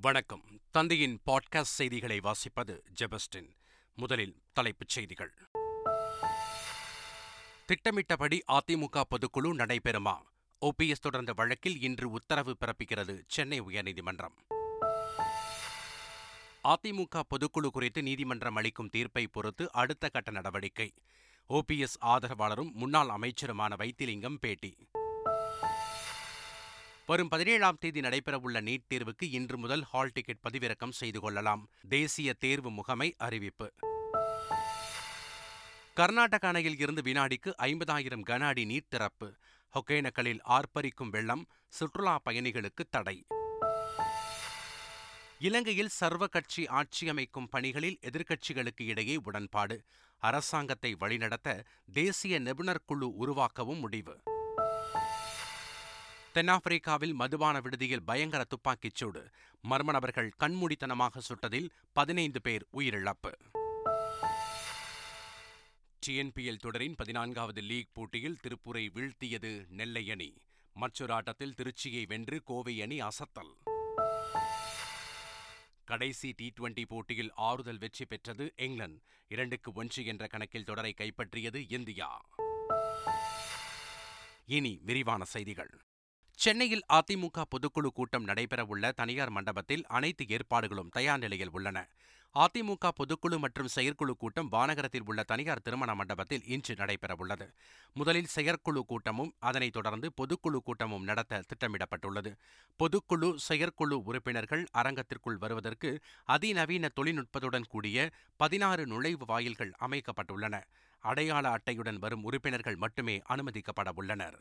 வணக்கம். தந்தையின் பாட்காஸ்ட் செய்திகளை வாசிப்பது ஜெபஸ்டின். முதலில் தலைப்புச் செய்திகள். திட்டமிட்டபடி அதிமுக பொதுக்குழு நடைபெறுமா? ஓபிஎஸ் தொடர்ந்த வழக்கில் இன்று உத்தரவு பிறப்பிக்கிறது சென்னை உயர்நீதிமன்றம். அதிமுக பொதுக்குழு குறித்து நீதிமன்றம் அளிக்கும் தீர்ப்பை பொறுத்து அடுத்த கட்ட நடவடிக்கை. ஓபிஎஸ் ஆதரவாளரும் முன்னாள் அமைச்சருமான வைத்திலிங்கம் பேட்டி. வரும் பதினேழாம் தேதி நடைபெறவுள்ள நீட் தேர்வுக்கு இன்று முதல் ஹால் டிக்கெட் பதிவிறக்கம் செய்து கொள்ளலாம். தேசிய தேர்வு முகமை அறிவிப்பு. கர்நாடக அணையில் இருந்து வினாடிக்கு ஐம்பதாயிரம் கன அடி நீர் திறப்பு. ஒகேனக்கலில் ஆர்ப்பரிக்கும் வெள்ளம் சுற்றுலா பயணிகளுக்கு தடை. இலங்கையில் சர்வ கட்சி ஆட்சி அமைக்கும் பணிகளில் எதிர்க்கட்சிகளுக்கு இடையே உடன்பாடு. அரசாங்கத்தை வழிநடத்த தேசிய நிபுணர் குழு உருவாக்கவும் முடிவு. தென்னாப்பிரிக்காவில் மதுபான விடுதியில் பயங்கர துப்பாக்கிச் சூடு. மர்ம நபர்கள் கண்மூடித்தனமாக சுட்டதில் பதினைந்து பேர் உயிரிழப்பு. டிஎன்பிஎல் தொடரின் பதினான்காவது லீக் போட்டியில் திருப்பூரை வீழ்த்தியது நெல்லை அணி. மற்றொரு ஆட்டத்தில் திருச்சியை வென்று கோவை அணி அசத்தல். கடைசி டி டுவெண்டி போட்டியில் ஆறுதல் வெற்றி பெற்றது இங்கிலாந்து. இரண்டுக்கு ஒன்று என்ற கணக்கில் தொடரை கைப்பற்றியது இந்தியா. இனி விரிவான செய்திகள். சென்னையில் அதிமுக பொதுக்குழு கூட்டம் நடைபெறவுள்ள தனியார் மண்டபத்தில் அனைத்து ஏற்பாடுகளும் தயார் நிலையில் உள்ளன. அதிமுக பொதுக்குழு மற்றும் செயற்குழு கூட்டம் வானகரத்தில் உள்ள தனியார் திருமண மண்டபத்தில் இன்று நடைபெறவுள்ளது. முதலில் செயற்குழு கூட்டமும் அதனைத் தொடர்ந்து பொதுக்குழு கூட்டமும் நடத்த திட்டமிடப்பட்டுள்ளது. பொதுக்குழு செயற்குழு உறுப்பினர்கள் அரங்கத்திற்குள் வருவதற்கு அதிநவீன தொழில்நுட்பத்துடன் கூடிய பதினாறு நுழைவு வாயில்கள் அமைக்கப்பட்டுள்ளன. அடையாள அட்டையுடன் வரும் உறுப்பினர்கள் மட்டுமே அனுமதிக்கப்பட உள்ளனர்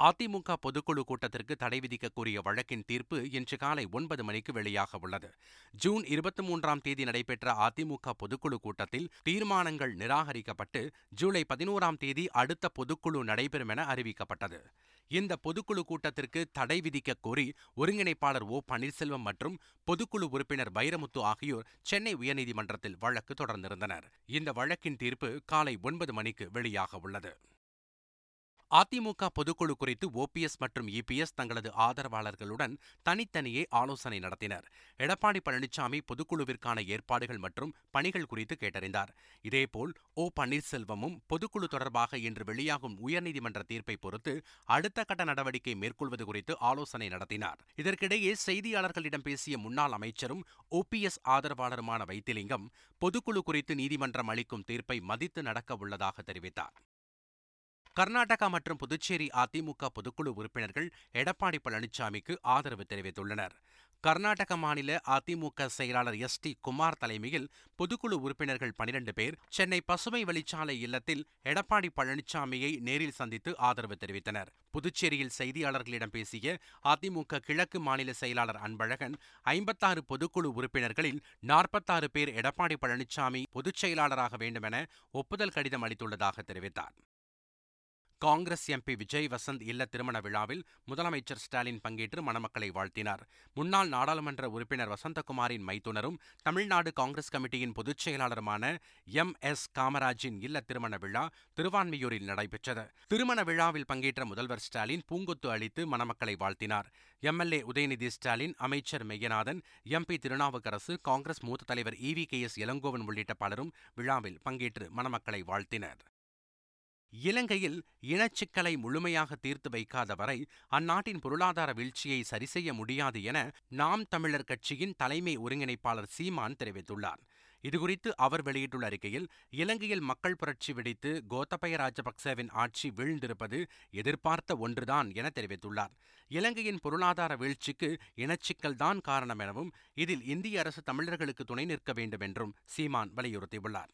அதிமுக பொதுக்குழு கூட்டத்திற்கு தடை விதிக்க கோரிய வழக்கின் தீர்ப்பு இன்று காலை ஒன்பது மணிக்கு வெளியாக உள்ளது. ஜூன் இருபத்தி மூன்றாம் தேதி நடைபெற்ற அதிமுக பொதுக்குழு கூட்டத்தில் தீர்மானங்கள் நிராகரிக்கப்பட்டு ஜூலை பதினோராம் தேதி அடுத்த பொதுக்குழு நடைபெறும் என அறிவிக்கப்பட்டது. இந்த பொதுக்குழு கூட்டத்திற்கு தடை விதிக்க கோரி ஒருங்கிணைப்பாளர் ஓ. பன்னீர்செல்வம் மற்றும் பொதுக்குழு உறுப்பினர் வைரமுத்து ஆகியோர் சென்னை உயர்நீதிமன்றத்தில் வழக்கு தொடர்ந்திருந்தனர். இந்த வழக்கின் தீர்ப்பு காலை ஒன்பது மணிக்கு வெளியாக உள்ளது. அதிமுக பொதுக்குழு குறித்து ஓபிஎஸ் மற்றும் இபிஎஸ் தங்களது ஆதரவாளர்களுடன் தனித்தனியே ஆலோசனை நடத்தினர். எடப்பாடி பழனிசாமி பொதுக்குழுவிற்கான ஏற்பாடுகள் மற்றும் பணிகள் குறித்து கேட்டறிந்தார். இதேபோல் ஓ பன்னீர்செல்வமும் பொதுக்குழு தொடர்பாக இன்று வெளியாகும் உயர்நீதிமன்ற தீர்ப்பை பொறுத்து அடுத்த கட்ட நடவடிக்கை மேற்கொள்வது குறித்து ஆலோசனை நடத்தினார். இதற்கிடையே செய்தியாளர்களிடம் பேசிய முன்னாள் அமைச்சரும் ஓபிஎஸ் ஆதரவாளருமான வைத்திலிங்கம் பொதுக்குழு குறித்து நீதிமன்றம் அளிக்கும் தீர்ப்பை மதித்து நடக்க உள்ளதாக தெரிவித்தார். கர்நாடகா மற்றும் புதுச்சேரி அதிமுக பொதுக்குழு உறுப்பினர்கள் எடப்பாடி பழனிசாமிக்கு ஆதரவு தெரிவித்துள்ளனர். கர்நாடக மாநில அதிமுக செயலாளர் எஸ் டி குமார் தலைமையில் பொதுக்குழு உறுப்பினர்கள் பனிரண்டு பேர் சென்னை பசுமை வழிச்சாலை இல்லத்தில் எடப்பாடி பழனிசாமியை நேரில் சந்தித்து ஆதரவு தெரிவித்தனர். புதுச்சேரியில் செய்தியாளர்களிடம் பேசிய அதிமுக கிழக்கு மாநில செயலாளர் அன்பழகன் ஐம்பத்தாறு பொதுக்குழு உறுப்பினர்களில் நாற்பத்தாறு பேர் எடப்பாடி பழனிசாமி பொதுச் செயலாளராக வேண்டுமென ஒப்புதல் கடிதம் அளித்துள்ளதாக தெரிவித்தார். காங்கிரஸ் எம்பி விஜய் வசந்த் இல்ல திருமண விழாவில் முதலமைச்சர் ஸ்டாலின் பங்கேற்று மணமக்களை வாழ்த்தினார். முன்னாள் நாடாளுமன்ற உறுப்பினர் வசந்தகுமாரின் மைத்துனரும் தமிழ்நாடு காங்கிரஸ் கமிட்டியின் பொதுச் செயலாளருமான எம். எஸ். காமராஜின் இல்ல திருமண விழா திருவான்மியூரில் நடைபெற்றது. திருமண விழாவில் பங்கேற்ற முதல்வர் ஸ்டாலின் பூங்கொத்து அளித்து மணமக்களை வாழ்த்தினார். எம்எல்ஏ உதயநிதி ஸ்டாலின் அமைச்சர் மெய்யநாதன் எம்பி திருநாவுக்கரசு காங்கிரஸ் மூத்த தலைவர் இவி கே. எஸ். இளங்கோவன் உள்ளிட்ட பலரும் விழாவில் பங்கேற்று மணமக்களை வாழ்த்தினர். இலங்கையில் இனச்சிக்கலை முழுமையாக தீர்த்து வைக்காத வரை அந்நாட்டின் பொருளாதார வீழ்ச்சியை சரிசெய்ய முடியாது என நாம் தமிழர் கட்சியின் தலைமை ஒருங்கிணைப்பாளர் சீமான் தெரிவித்துள்ளார். இதுகுறித்து அவர் வெளியிட்டுள்ள அறிக்கையில் இலங்கையில் மக்கள் புரட்சி வெடித்து கோத்தபய ராஜபக்சேவின் ஆட்சி வீழ்ந்திருப்பது எதிர்பார்த்த ஒன்றுதான் என தெரிவித்துள்ளார். இலங்கையின் பொருளாதார வீழ்ச்சிக்கு இனச்சிக்கல்தான் காரணம் எனவும் இதில் இந்திய அரசு தமிழர்களுக்கு துணை நிற்க வேண்டும் என்றும் சீமான் வலியுறுத்தியுள்ளார்.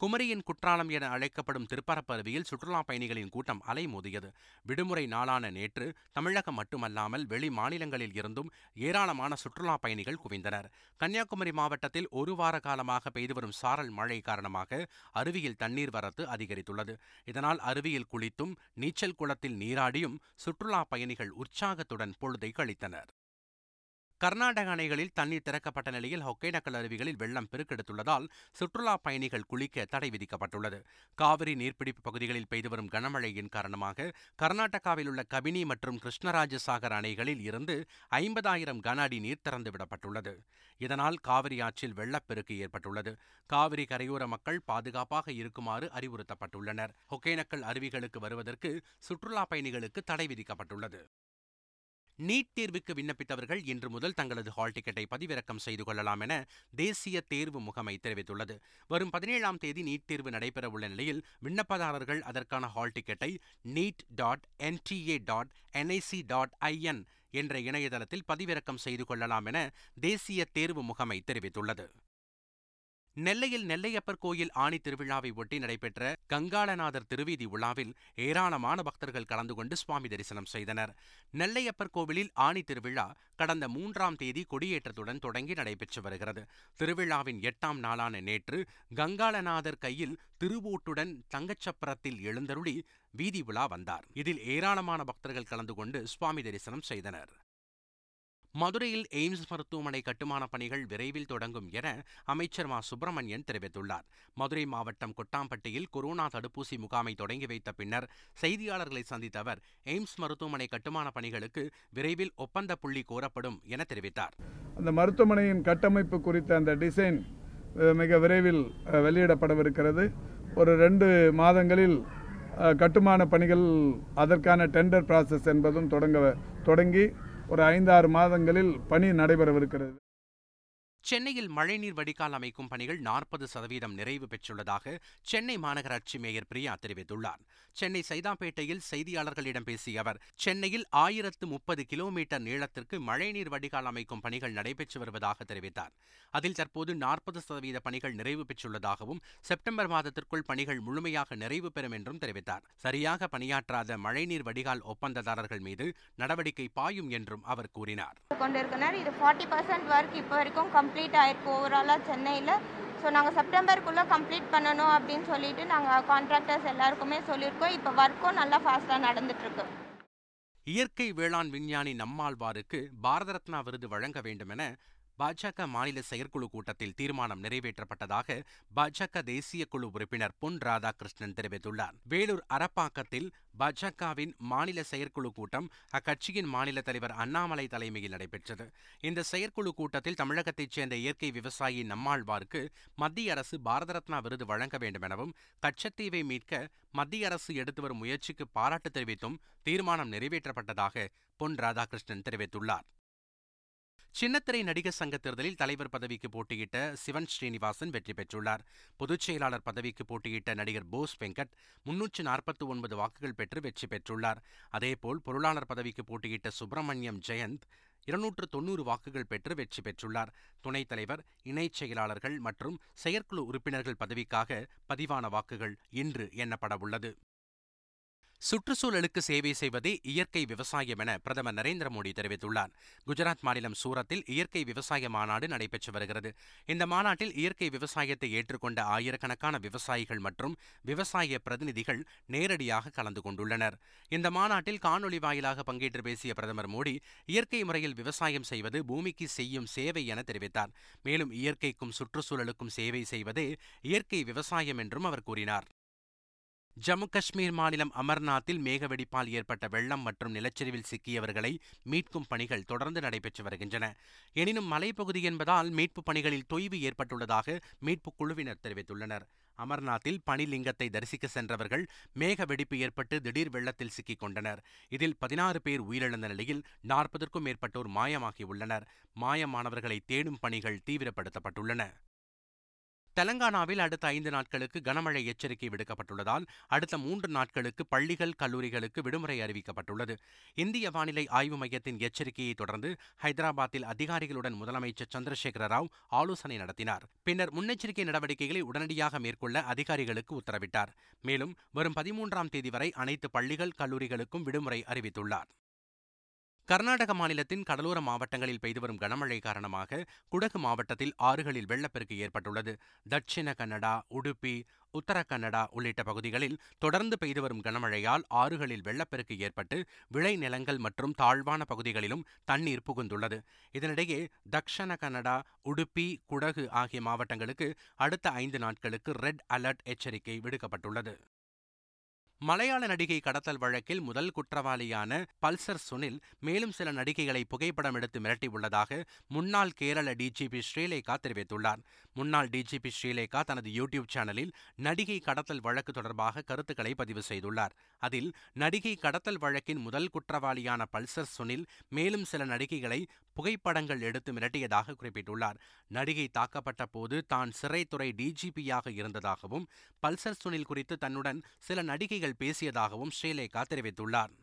குமரியின் குற்றாலம் என அழைக்கப்படும் திருப்பரப்பருவியில் சுற்றுலாப் சுற்றுலா பயணிகளின் கூட்டம் அலைமோதியது விடுமுறை நாளான நேற்று தமிழகம் மட்டுமல்லாமல் வெளி மாநிலங்களில் இருந்தும் ஏராளமான சுற்றுலா பயணிகள் குவிந்தனர். கன்னியாகுமரி மாவட்டத்தில் ஒரு வார காலமாக பெய்து வரும் சாரல் மழை காரணமாக அருவியில் தண்ணீர் வரத்து அதிகரித்துள்ளது. இதனால் அருவியில் குளித்தும் நீச்சல் குளத்தில் நீராடியும் சுற்றுலா பயணிகள் உற்சாகத்துடன் பொழுதை கழித்தனர். கர்நாடக அணைகளில் தண்ணீர் திறக்கப்பட்ட நிலையில் ஒகேனக்கல் அருவிகளில் வெள்ளம் பெருக்கெடுத்துள்ளதால் சுற்றுலா பயணிகள் குளிக்க தடை விதிக்கப்பட்டுள்ளது. காவிரி நீர்பிடிப்பு பகுதிகளில் பெய்து வரும் கனமழையின் காரணமாக கர்நாடகாவில் உள்ள கபினி மற்றும் கிருஷ்ணராஜசாகர் அணைகளில் இருந்து ஐம்பதாயிரம் கன அடி நீர் திறந்துவிடப்பட்டுள்ளது இதனால் காவிரி ஆற்றில் வெள்ளப்பெருக்கு ஏற்பட்டுள்ளது. காவிரி கரையோர மக்கள் பாதுகாப்பாக இருக்குமாறு அறிவுறுத்தப்பட்டுள்ளனர். ஒகேனக்கல் அருவிகளுக்கு வருவதற்கு சுற்றுலா பயணிகளுக்கு தடை விதிக்கப்பட்டுள்ளது. நீட் தேர்வுக்கு விண்ணப்பித்தவர்கள் இன்று முதல் தங்களது ஹால் டிக்கெட்டை பதிவிறக்கம் செய்து கொள்ளலாம் என தேசிய தேர்வு முகமை தெரிவித்துள்ளது. வரும் பதினேழாம் தேதி நீட் தேர்வு நடைபெறவுள்ள நிலையில் விண்ணப்பதாரர்கள் அதற்கான ஹால் டிக்கெட்டை NEET dot NTA dot NIC dot IN என்ற இணையதளத்தில் பதிவிறக்கம் செய்து கொள்ளலாம் என தேசிய தேர்வு முகமை தெரிவித்துள்ளது. நெல்லையில் நெல்லையப்பர் கோயில் ஆணி திருவிழாவை ஒட்டி நடைபெற்ற கங்காளநாதர் திருவீதி உலாவில் ஏராளமான பக்தர்கள் கலந்து கொண்டு சுவாமி தரிசனம் செய்தனர். நெல்லையப்பர் கோவிலில் ஆணி திருவிழா கடந்த மூன்றாம் தேதி கொடியேற்றத்துடன் தொடங்கி நடைபெற்று வருகிறது. திருவிழாவின் எட்டாம் நாளான நேற்று கங்காளநாதர் கையில் திருவூட்டுடன் தங்கச்சப்பரத்தில் எழுந்தருளி வீதி உலா வந்தார். இதில் ஏராளமான பக்தர்கள் கலந்து கொண்டு சுவாமி தரிசனம் செய்தனர். மதுரையில் எய்ம்ஸ் மருத்துவமனை கட்டுமான பணிகள் விரைவில் தொடங்கும் என அமைச்சர் மா. சுப்பிரமணியன் தெரிவித்துள்ளார். மதுரை மாவட்டம் கொட்டாம்பட்டியில் கொரோனா தடுப்பூசி முகாமை தொடங்கி வைத்த பின்னர் செய்தியாளர்களை சந்தித்த அவர் எய்ம்ஸ் மருத்துவமனை கட்டுமானப் பணிகளுக்கு விரைவில் ஒப்பந்த புள்ளி கோரப்படும் என தெரிவித்தார். அந்த மருத்துவமனையின் கட்டமைப்பு குறித்த அந்த டிசைன் மிக விரைவில் வெளியிடப்படவிருக்கிறது. ஒரு ரெண்டு மாதங்களில் கட்டுமான பணிகள் அதற்கான டெண்டர் ப்ராசஸ் என்பதும் தொடங்க தொடங்கி ஒரு ஐந்தாறு மாதங்களில் பணி நடைபெறவிருக்கிறது. சென்னையில் மழைநீர் வடிகால் அமைக்கும் பணிகள் நாற்பது சதவீதம் நிறைவு பெற்றுள்ளதாக சென்னை மாநகராட்சி மேயர் பிரியா தெரிவித்துள்ளார். சென்னை சைதாப்பேட்டையில் செய்தியாளர்களிடம் பேசிய அவர் சென்னையில் ஆயிரத்து முப்பது கிலோமீட்டர் நீளத்திற்கு மழைநீர் வடிகால் அமைக்கும் பணிகள் நடைபெற்று வருவதாக தெரிவித்தார். அதில் தற்போது நாற்பது சதவீத பணிகள் நிறைவு பெற்றுள்ளதாகவும் செப்டம்பர் மாதத்திற்குள் பணிகள் முழுமையாக நிறைவு பெறும் என்றும் தெரிவித்தார். சரியாக பணியாற்றாத மழைநீர் வடிகால் ஒப்பந்ததாரர்கள் மீது நடவடிக்கை பாயும் என்றும் அவர் கூறினார். இது ஃபார்ட்டி பர்சன்ட் ஒர்க் இப்போ வரைக்கும் கம்ப்ளீட் ஆயிருக்கு ஓவராலாக சென்னையில். ஸோ நாங்கள் செப்டம்பருக்குள்ளே கம்ப்ளீட் பண்ணணும் அப்படின்னு சொல்லிட்டு நாங்கள் கான்ட்ராக்டர்ஸ் எல்லாருக்குமே சொல்லியிருக்கோம். இப்போ ஒர்க்கும் நல்லா ஃபாஸ்ட்டாக நடந்துட்டுருக்கு. இயற்கை வேளாண் விஞ்ஞானி நம்மாழ்வாருக்கு பாரத ரத்னா விருது வழங்க வேண்டும் என பாஜக மாநில செயற்குழு கூட்டத்தில் தீர்மானம் நிறைவேற்றப்பட்டதாக பாஜக தேசிய குழு உறுப்பினர் பொன் ராதாகிருஷ்ணன் தெரிவித்துள்ளார். வேலூர் அரப்பாக்கத்தில் பாஜகவின் மாநில செயற்குழு கூட்டம் அக்கட்சியின் மாநில தலைவர் அண்ணாமலை தலைமையில் நடைபெற்றது. இந்த செயற்குழு கூட்டத்தில் தமிழகத்தைச் சேர்ந்த இயற்கை விவசாயி நம்மாழ்வாருக்கு மத்திய அரசு பாரத ரத்னா விருது வழங்க வேண்டும் எனவும் கச்சத்தீவை மீட்க மத்திய அரசு எடுத்து வரும் முயற்சிக்கு பாராட்டு தெரிவித்தும் தீர்மானம் நிறைவேற்றப்பட்டதாக பொன் ராதாகிருஷ்ணன் தெரிவித்துள்ளார். சின்னத்திரை நடிகர் சங்க தேர்தலில் தலைவர் பதவிக்கு போட்டியிட்ட சிவன் ஸ்ரீனிவாசன் வெற்றி பெற்றுள்ளார். பொதுச் செயலாளர் பதவிக்கு போட்டியிட்ட நடிகர் போஸ் வெங்கட் முன்னூற்று நாற்பத்தி ஒன்பது வாக்குகள் பெற்று வெற்றி பெற்றுள்ளார். அதேபோல் பொருளாளர் பதவிக்கு போட்டியிட்ட சுப்பிரமணியம் ஜெயந்த் இருநூற்று தொன்னூறு வாக்குகள் பெற்று வெற்றி பெற்றுள்ளார். துணைத் தலைவர் இணைச் செயலாளர்கள் மற்றும் செயற்குழு உறுப்பினர்கள் பதவிக்காக பதிவான வாக்குகள் இன்று எண்ணப்படவுள்ளது. சுற்றுச்சூழலுக்கு சேவை செய்வதே இயற்கை விவசாயம் என பிரதமர் நரேந்திர மோடி தெரிவித்துள்ளார். குஜராத் மாநிலம் சூரத்தில் இயற்கை விவசாய மாநாடு நடைபெற்று வருகிறது. இந்த மாநாட்டில் இயற்கை விவசாயத்தை ஏற்றுக்கொண்ட ஆயிரக்கணக்கான விவசாயிகள் மற்றும் விவசாய பிரதிநிதிகள் நேரடியாக கலந்து கொண்டுள்ளனர். இந்த மாநாட்டில் காணொலி வாயிலாக பங்கேற்று பேசிய பிரதமர் மோடி இயற்கை முறையில் விவசாயம் செய்வது பூமிக்கு செய்யும் சேவை என தெரிவித்தார். மேலும் இயற்கைக்கும் சுற்றுச்சூழலுக்கும் சேவை செய்வதே இயற்கை விவசாயம் என்றும் அவர் கூறினார். ஜம்மு காஷ்மீர் மாநிலம் அமர்நாத்தில் மேகவெடிப்பால் ஏற்பட்ட வெள்ளம் மற்றும் நிலச்சரிவில் சிக்கியவர்களை மீட்கும் பணிகள் தொடர்ந்து நடைபெற்று வருகின்றன. எனினும் மலைப்பகுதி என்பதால் மீட்புப் பணிகளில் தொய்வு ஏற்பட்டுள்ளதாக மீட்புக் குழுவினர் தெரிவித்துள்ளனர். அமர்நாத்தில் பனிலிங்கத்தை தரிசிக்க சென்றவர்கள் மேக வெடிப்பு ஏற்பட்டு திடீர் வெள்ளத்தில் சிக்கிக் கொண்டனர். இதில் பதினாறு பேர் உயிரிழந்த நிலையில் நாற்பதற்கும் மேற்பட்டோர் மாயமாகியுள்ளனர் மாயமானவர்களை தேடும் பணிகள் தீவிரப்படுத்தப்பட்டுள்ளன. தெலங்கானாவில் அடுத்த ஐந்து நாட்களுக்கு கனமழை எச்சரிக்கை விடுக்கப்பட்டுள்ளதால் அடுத்த மூன்று நாட்களுக்கு பள்ளிகள் கல்லூரிகளுக்கு விடுமுறை அறிவிக்கப்பட்டுள்ளது. இந்திய வானிலை ஆய்வு மையத்தின் எச்சரிக்கையை தொடர்ந்து ஹைதராபாத்தில் அதிகாரிகளுடன் முதலமைச்சர் சந்திரசேகர ராவ் ஆலோசனை நடத்தினார். பின்னர் முன்னெச்சரிக்கை நடவடிக்கைகளை உடனடியாக மேற்கொள்ள அதிகாரிகளுக்கு உத்தரவிட்டார். மேலும் வரும் பதிமூன்றாம் தேதி வரை அனைத்து பள்ளிகள் கல்லூரிகளுக்கும் விடுமுறை அறிவித்துள்ளார். கர்நாடக மாநிலத்தின் கடலோர மாவட்டங்களில் பெய்து வரும் கனமழை காரணமாக குடகு மாவட்டத்தில் ஆறுகளில் வெள்ளப்பெருக்கு ஏற்பட்டுள்ளது. தட்சிண கன்னடா உடுப்பி உத்தர கன்னடா உள்ளிட்ட பகுதிகளில் தொடர்ந்து பெய்து வரும் கனமழையால் ஆறுகளில் வெள்ளப்பெருக்கு ஏற்பட்டு விளைநிலங்கள் மற்றும் தாழ்வான பகுதிகளிலும் தண்ணீர் புகுந்துள்ளது. இதனிடையே தக்ஷண கன்னடா உடுப்பி குடகு ஆகிய மாவட்டங்களுக்கு அடுத்த ஐந்து நாட்களுக்கு ரெட் அலர்ட் எச்சரிக்கை விடுக்கப்பட்டுள்ளது. மலையாள நடிகை கடத்தல் வழக்கில் முதல் குற்றவாளியான பல்சர் சுனில் மேலும் சில நடிகைகளை புகைப்படம் எடுத்து மிரட்டியுள்ளதாக முன்னாள் கேரள டிஜிபி ஸ்ரீலேகா தெரிவித்துள்ளார். முன்னாள் டிஜிபி ஸ்ரீலேகா தனது யூடியூப் சேனலில் நடிகை கடத்தல் வழக்கு தொடர்பாக கருத்துக்களை பதிவு செய்துள்ளார். அதில் நடிகை கடத்தல் வழக்கின் முதல் குற்றவாளியான பல்சர் சுனில் மேலும் சில நடிகைகளை புகைப்படங்கள் எடுத்து மிரட்டியதாக குறிப்பிட்டுள்ளார். நடிகை தாக்கப்பட்ட போது தான் சிறைத்துறை டிஜிபியாக இருந்ததாகவும் பல்சர் சுனில் குறித்து தன்னுடன் சில நடிகைகள் பேசியதாகவும் ஸ்ரீலேகா தெரிவித்துள்ளார்.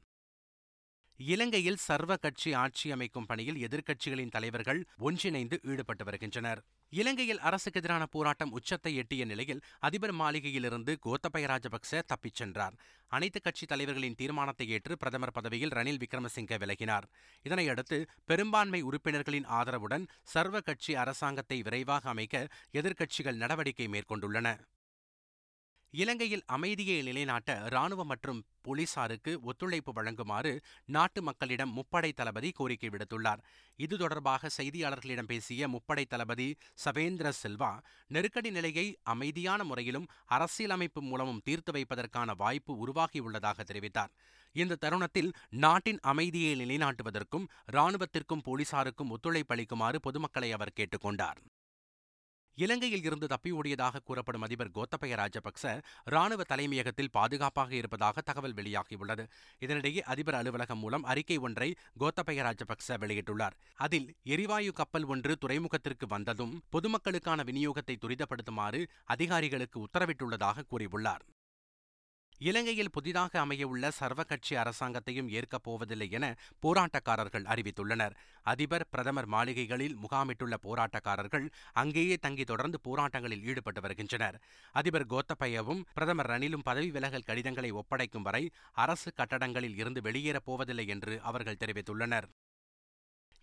இலங்கையில் சர்வ கட்சி ஆட்சி அமைக்கும் பணியில் எதிர்க்கட்சிகளின் தலைவர்கள் ஒன்றிணைந்து ஈடுபட்டு வருகின்றனர். இலங்கையில் அரசுக்கு எதிரான போராட்டம் உச்சத்தை எட்டிய நிலையில் அதிபர் மாளிகையிலிருந்து கோத்தபய ராஜபக்ச தப்பிச் சென்றார். அனைத்து கட்சி தலைவர்களின் தீர்மானத்தை ஏற்று பிரதமர் பதவியில் ரணில் விக்ரமசிங்கே விலகினார். இதனையடுத்து பெரும்பான்மை உறுப்பினர்களின் ஆதரவுடன் சர்வ கட்சி அரசாங்கத்தை விரைவாக அமைக்க எதிர்க்கட்சிகள் நடவடிக்கை மேற்கொண்டுள்ளன. இலங்கையில் அமைதியை நிலைநாட்ட ராணுவ மற்றும் போலீசாருக்கு ஒத்துழைப்பு வழங்குமாறு நாட்டு மக்களிடம் முப்படை தளபதி கோரிக்கை விடுத்துள்ளார். இது தொடர்பாக செய்தியாளர்களிடம் பேசிய முப்படை தளபதி சவேந்திர சில்வா நெருக்கடி நிலையை அமைதியான முறையிலும் அரசியலமைப்பு மூலமும் தீர்த்து வைப்பதற்கான வாய்ப்பு உருவாகியுள்ளதாக தெரிவித்தார். இந்த தருணத்தில் நாட்டின் அமைதியை நிலைநாட்டுவதற்கும் ராணுவத்திற்கும் போலீசாருக்கும் ஒத்துழைப்பு அளிக்குமாறு பொதுமக்களை அவர் கேட்டுக்கொண்டார். இலங்கையில் இருந்து தப்பி ஓடியதாக கூறப்படும் அதிபர் கோத்தபய ராஜபக்ச ராணுவ தலைமையகத்தில் பாதுகாப்பாக இருப்பதாக தகவல் வெளியாகியுள்ளது. இதனிடையே அதிபர் அலுவலகம் மூலம் அறிக்கை ஒன்றை கோத்தபய ராஜபக்ச வெளியிட்டுள்ளார். அதில் எரிவாயு கப்பல் ஒன்று துறைமுகத்திற்கு வந்ததும் பொதுமக்களுக்கான விநியோகத்தை துரிதப்படுத்துமாறு அதிகாரிகளுக்கு உத்தரவிட்டுள்ளதாக கூறியுள்ளார். இலங்கையில் புதிதாக அமையவுள்ள சர்வகட்சி அரசாங்கத்தையும் ஏற்கப் போவதில்லை என போராட்டக்காரர்கள் அறிவித்துள்ளனர். அதிபர் பிரதமர் மாளிகைகளில் முகாமிட்டுள்ள போராட்டக்காரர்கள் அங்கேயே தங்கி தொடர்ந்து போராட்டங்களில் ஈடுபட்டு வருகின்றனர். அதிபர் கோத்தபயவும் பிரதமர் ரணிலும் பதவி விலகல் கடிதங்களை ஒப்படைக்கும் வரை அரசு கட்டடங்களில் இருந்து வெளியேறப் போவதில்லை என்று அவர்கள் தெரிவித்துள்ளனர்.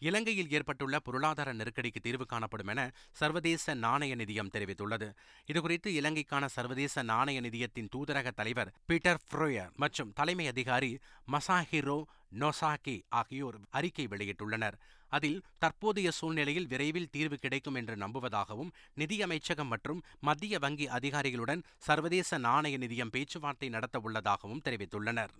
இலங்கையில் ஏற்பட்டுள்ள பொருளாதார நெருக்கடிக்கு தீர்வு காணப்படும் என சர்வதேச நாணய நிதியம் தெரிவித்துள்ளது. இதுகுறித்து இலங்கைக்கான சர்வதேச நாணய நிதியத்தின் தூதரக தலைவர் பீட்டர் ஃப்ரோயர் மற்றும் தலைமை அதிகாரி மசாஹிரோ நொசாகி ஆகியோர் அறிக்கை வெளியிட்டுள்ளனர். அதில் தற்போதைய சூழ்நிலையில் விரைவில் தீர்வு கிடைக்கும் என்று நம்புவதாகவும் நிதியமைச்சகம் மற்றும் மத்திய வங்கி அதிகாரிகளுடன் சர்வதேச நாணய நிதியம் பேச்சுவார்த்தை நடத்த உள்ளதாகவும் தெரிவித்துள்ளனர்.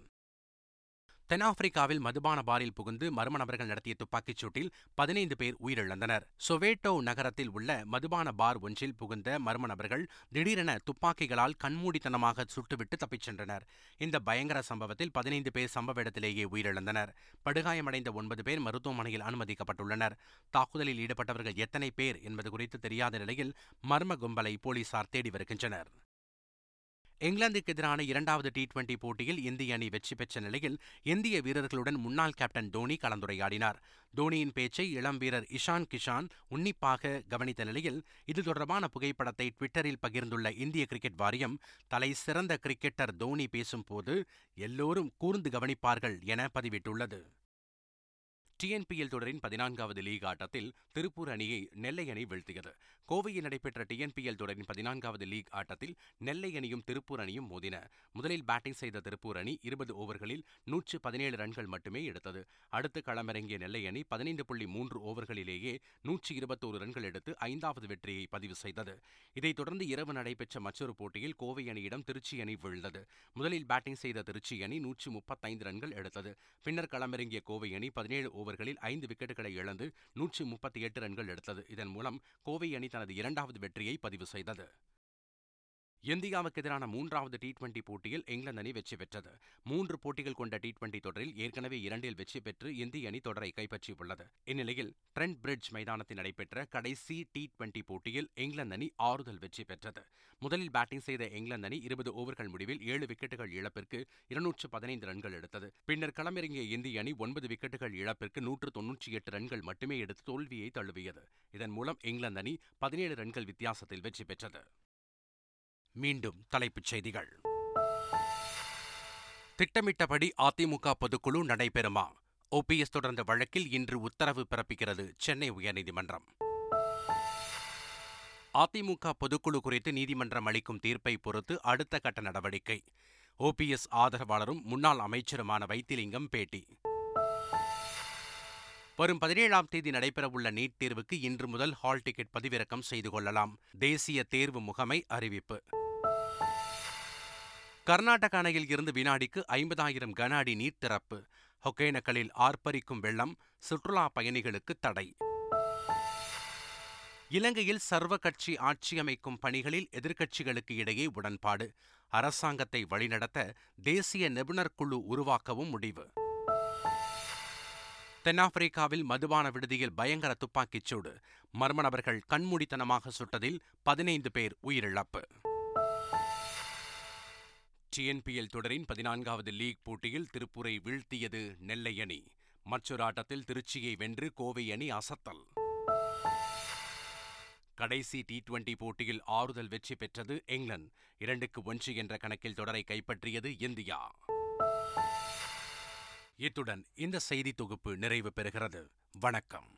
தென்னாப்பிரிக்காவில் மதுபான பாரில் புகுந்து மர்ம நபர்கள் நடத்திய துப்பாக்கிச் சூட்டில் பதினைந்து பேர் உயிரிழந்தனர். சொவேட்டோ நகரத்தில் உள்ள மதுபான பார் ஒன்றில் புகுந்த மர்ம நபர்கள் திடீரென துப்பாக்கிகளால் கண்மூடித்தனமாக சுட்டுவிட்டு தப்பிச் சென்றனர். இந்த பயங்கர சம்பவத்தில் பதினைந்து பேர் சம்பவ இடத்திலேயே உயிரிழந்தனர். படுகாயமடைந்த ஒன்பது பேர் மருத்துவமனையில் அனுமதிக்கப்பட்டுள்ளனர். தாக்குதலில் ஈடுபட்டவர்கள் எத்தனை பேர் என்பது குறித்து தெரியாத நிலையில் மர்ம கும்பலை போலீசார் தேடி வருகின்றனர். இங்கிலாந்துக்கு எதிரான இரண்டாவது டி டுவெண்டி போட்டியில் இந்திய அணி வெற்றி பெற்ற நிலையில் இந்திய வீரர்களுடன் முன்னாள் கேப்டன் தோனி கலந்துரையாடினார். தோனியின் பேச்சை இளம் வீரர் இஷான் கிஷான் உன்னிப்பாக கவனித்த நிலையில் இது தொடர்பான புகைப்படத்தை ட்விட்டரில் பகிர்ந்துள்ள இந்திய கிரிக்கெட் வாரியம் தலை சிறந்த கிரிக்கெட்டர் தோனி பேசும்போது எல்லோரும் கூர்ந்து கவனிப்பார்கள் என பதிவிட்டுள்ளது. டிஎன்பிஎல் தொடரின் பதினான்காவது லீக் ஆட்டத்தில் திருப்பூர் அணியை நெல்லை அணி வீழ்த்தியது. கோவையில் நடைபெற்ற டிஎன்பிஎல் தொடரின் பதினான்காவது லீக் ஆட்டத்தில் நெல்லை அணியும் திருப்பூர் அணியும் மோதின. முதலில் பேட்டிங் செய்த திருப்பூர் அணி இருபது ஓவர்களில் நூற்று பதினேழு ரன்கள் மட்டுமே எடுத்தது. அடுத்து களமிறங்கிய நெல்லை அணி பதினைந்து புள்ளி மூன்று ஓவர்களிலேயே நூற்றி இருபத்தோரு ரன்கள் எடுத்து ஐந்தாவது வெற்றியை பதிவு செய்தது. இதைத் தொடர்ந்து இரவு நடைபெற்ற மற்றொரு போட்டியில் கோவை அணியிடம் திருச்சி அணி வீழ்ந்தது. முதலில் பேட்டிங் செய்த திருச்சி அணி நூற்று முப்பத்தைந்து ரன்கள் எடுத்தது. பின்னர் களமிறங்கிய கோவை அணி பதினேழு ஓவர்களில் ஐந்து விக்கெட்டுகளை இழந்து நூற்றி முப்பத்தி எட்டு ரன்கள் எடுத்தது. இதன் மூலம் கோவை அணி தனது இரண்டாவது வெற்றியை பதிவு செய்தது. இந்தியாவுக்கு எதிரான மூன்றாவது டி டுவெண்டி போட்டியில் இங்கிலாந்து அணி வெற்றி பெற்றது. மூன்று போட்டிகள் கொண்ட டி டுவெண்டி தொடரில் ஏற்கனவே இரண்டில் வெற்றி பெற்று இந்திய அணி தொடரை கைப்பற்றியுள்ளது. இந்நிலையில் ட்ரெண்ட் பிரிட்ஜ் மைதானத்தில் நடைபெற்ற கடைசி டி டுவெண்டி போட்டியில் இங்கிலாந்து அணி ஆறுதல் வெற்றி பெற்றது. முதலில் பேட்டிங் செய்த இங்கிலாந்து அணி இருபது ஓவர்கள் முடிவில் ஏழு விக்கெட்டுகள் இழப்பிற்கு இருநூற்று பதினைந்து ரன்கள் எடுத்தது. பின்னர் களமிறங்கிய இந்திய அணி ஒன்பது விக்கெட்டுகள் இழப்பிற்கு நூற்று தொன்னூற்றி எட்டு ரன்கள் மட்டுமே எடுத்து தோல்வியை தழுவியது. இதன் மூலம் இங்கிலாந்து அணி பதினேழு ரன்கள் வித்தியாசத்தில் வெற்றி பெற்றது. மீண்டும் தலைப்புச் செய்திகள். திட்டமிட்டபடி அதிமுக பொதுக்குழு நடைபெறுமா? ஓபிஎஸ் தொடர்ந்த வழக்கில் இன்று உத்தரவு பிறப்பிக்கிறது சென்னை உயர்நீதிமன்றம். அதிமுக பொதுக்குழு குறித்து நீதிமன்றம் அளிக்கும் தீர்ப்பை பொறுத்து அடுத்த கட்ட நடவடிக்கை. ஓபிஎஸ் ஆதரவாளரும் முன்னாள் அமைச்சருமான வைத்திலிங்கம் பேட்டி. வரும் பதினேழாம் தேதி நடைபெறவுள்ள நீட் தேர்வுக்கு இன்று முதல் ஹால் டிக்கெட் பதிவிறக்கம் செய்து கொள்ளலாம். தேசிய தேர்வு முகமை அறிவிப்பு. கர்நாடக அணையில் இருந்து வினாடிக்கு ஐம்பதாயிரம் கன அடி நீர் திறப்பு. ஒகேனக்கலில் ஆர்ப்பரிக்கும் வெள்ளம் சுற்றுலா பயணிகளுக்கு தடை. இலங்கையில் சர்வ கட்சி ஆட்சி அமைக்கும் பணிகளில் எதிர்க்கட்சிகளுக்கு இடையே உடன்பாடு. அரசாங்கத்தை வழிநடத்த தேசிய நிபுணர் குழு உருவாக்கவும் முடிவு. தென்னாப்பிரிக்காவில் மதுபான விடுதியில் பயங்கர துப்பாக்கிச் சூடு. மர்ம நபர்கள் கண்மூடித்தனமாக சுட்டதில் பதினைந்து பேர் உயிரிழப்பு. டிஎன்பிஎல் தொடரின் பதினான்காவது லீக் போட்டியில் திருப்பூரை வீழ்த்தியது நெல்லை அணி. மற்றொரு ஆட்டத்தில் திருச்சியை வென்று கோவை அணி அசத்தல். கடைசி டி டுவெண்டி போட்டியில் ஆறுதல் வெற்றி பெற்றது இங்கிலாந்து. இரண்டுக்கு ஒன்று என்ற கணக்கில் தொடரை கைப்பற்றியது இந்தியா. இத்துடன் இந்த செய்தி தொகுப்பு நிறைவு பெறுகிறது. வணக்கம்.